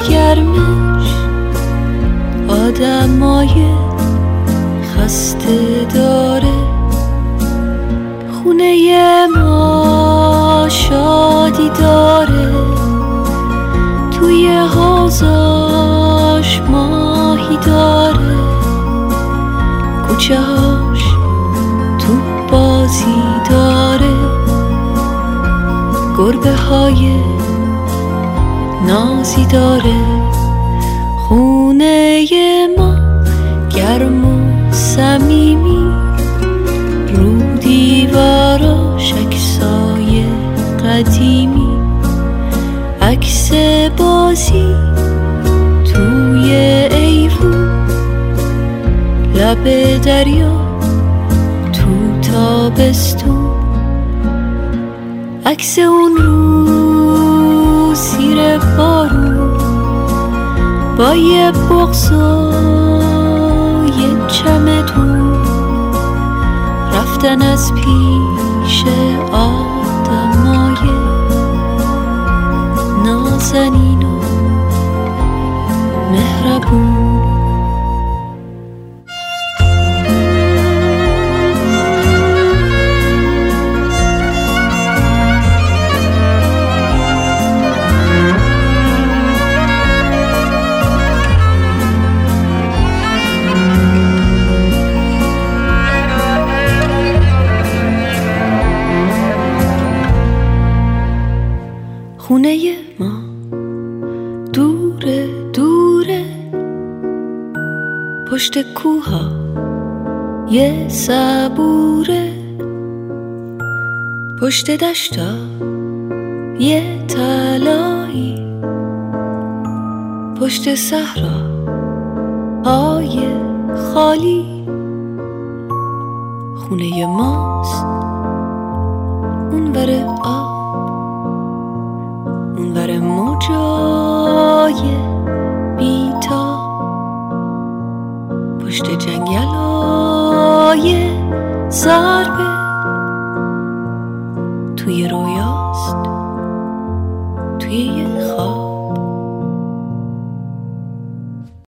گرمش. آدمای خسته داره. خونه ما شادی داره. ماهی داره. کوچهاش تو بازی داره؟ گربه های نازی داره. خونه ما گرم و صمیمی. رو دیواراش عکسای قدیمی. عکس بازی لب دریا تو تابستون. عکس اون رو زیر بارون با یه بغز و یه چمدون. رفتن از پیش آدمای نازنین و مهربون. خونه ما. دوره دوره. پشت کوها یه صبوره. پشت دشتا یه تلایی پشت صحرا های خالی. خونه ماست پشت جنگلای ضربه